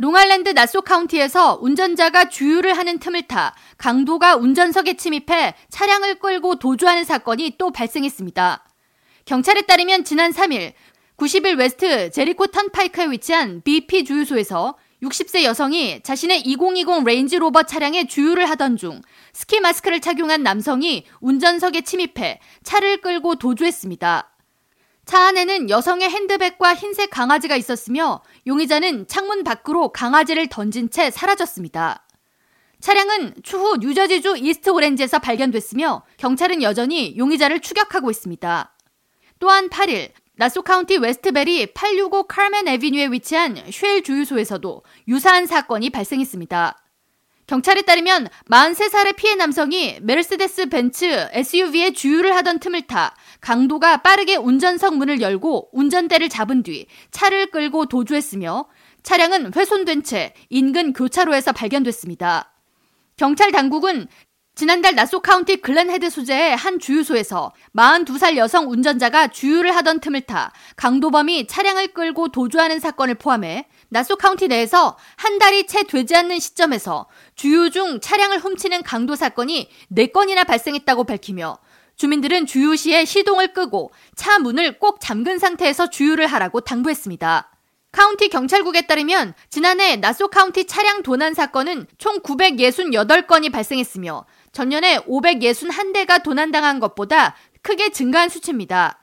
롱아일랜드 나소 카운티에서 운전자가 주유를 하는 틈을 타 강도가 운전석에 침입해 차량을 끌고 도주하는 사건이 또 발생했습니다. 경찰에 따르면 지난 3일 90일 웨스트 제리코 턴파이크에 위치한 BP 주유소에서 60세 여성이 자신의 2020 레인지 로버 차량에 주유를 하던 중 스키 마스크를 착용한 남성이 운전석에 침입해 차를 끌고 도주했습니다. 차 안에는 여성의 핸드백과 흰색 강아지가 있었으며 용의자는 창문 밖으로 강아지를 던진 채 사라졌습니다. 차량은 추후 뉴저지주 이스트 오렌지에서 발견됐으며 경찰은 여전히 용의자를 추격하고 있습니다. 또한 8일 나소 카운티 웨스트베리 865 칼멘 에비뉴에 위치한 쉘 주유소에서도 유사한 사건이 발생했습니다. 경찰에 따르면 43살의 피해 남성이 메르세데스 벤츠 SUV에 주유를 하던 틈을 타 강도가 빠르게 운전석 문을 열고 운전대를 잡은 뒤 차를 끌고 도주했으며 차량은 훼손된 채 인근 교차로에서 발견됐습니다. 경찰 당국은 지난달 나소 카운티 글렌헤드 소재의 한 주유소에서 42살 여성 운전자가 주유를 하던 틈을 타 강도범이 차량을 끌고 도주하는 사건을 포함해 나소 카운티 내에서 한 달이 채 되지 않는 시점에서 주유 중 차량을 훔치는 강도 사건이 4건이나 발생했다고 밝히며 주민들은 주유 시에 시동을 끄고 차 문을 꼭 잠근 상태에서 주유를 하라고 당부했습니다. 카운티 경찰국에 따르면 지난해 나소 카운티 차량 도난 사건은 총 968건이 발생했으며 전년에 561대가 도난당한 것보다 크게 증가한 수치입니다.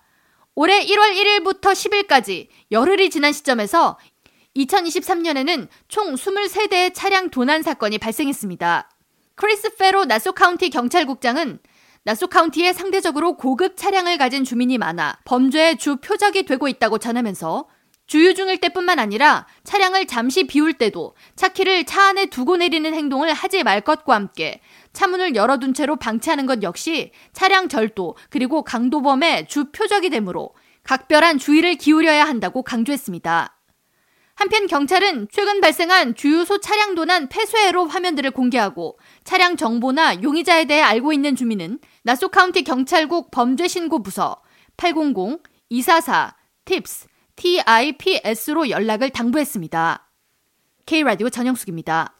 올해 1월 1일부터 10일까지 열흘이 지난 시점에서 2023년에는 총 23대의 차량 도난 사건이 발생했습니다. 크리스 페로 나소 카운티 경찰국장은 나소 카운티에 상대적으로 고급 차량을 가진 주민이 많아 범죄의 주 표적이 되고 있다고 전하면서 주유 중일 때뿐만 아니라 차량을 잠시 비울 때도 차 키를 차 안에 두고 내리는 행동을 하지 말 것과 함께 차문을 열어둔 채로 방치하는 것 역시 차량 절도 그리고 강도범의 주 표적이 되므로 각별한 주의를 기울여야 한다고 강조했습니다. 한편 경찰은 최근 발생한 주유소 차량 도난 폐쇄로 화면들을 공개하고 차량 정보나 용의자에 대해 알고 있는 주민은 나소 카운티 경찰국 범죄신고부서 800-244-TIPS TIPS로 연락을 당부했습니다. K라디오 전영숙입니다.